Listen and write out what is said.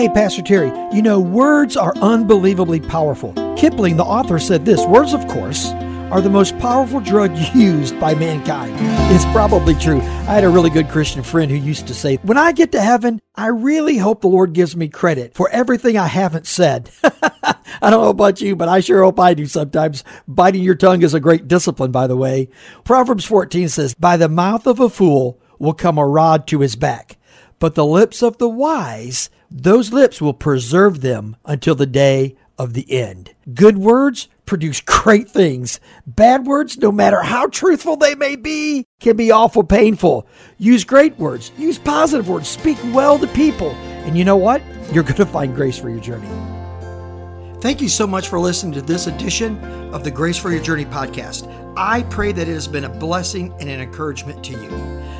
Hey, Pastor Terry, you know, words are unbelievably powerful. Kipling, the author, said this Words, of course, are the most powerful drug used by mankind. It's probably true. I had a really good Christian friend who used to say, When I get to heaven, I really hope the Lord gives me credit for everything I haven't said. I don't know about you, but I sure hope I do sometimes. Biting your tongue is a great discipline, by the way. Proverbs 14 says, By the mouth of a fool will come a rod to his back, but the lips of the wise those lips will preserve them until the day of the end. Good words produce great things. Bad words, no matter how truthful they may be, can be awful painful. Use great words, use positive words, speak well to people. And you know what? You're going to find grace for your journey. Thank you so much for listening to this edition of the Grace for Your Journey podcast. I pray that it has been a blessing and an encouragement to you.